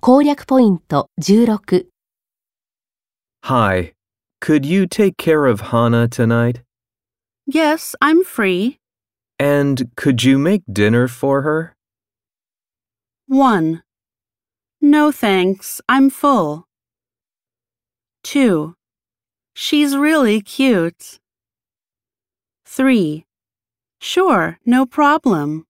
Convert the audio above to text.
攻略ポイント16 Hi, could you take care of Hana tonight? Yes, I'm free. And could you make dinner for her? 1. No thanks, I'm full. 2. She's really cute. 3. Sure, no problem.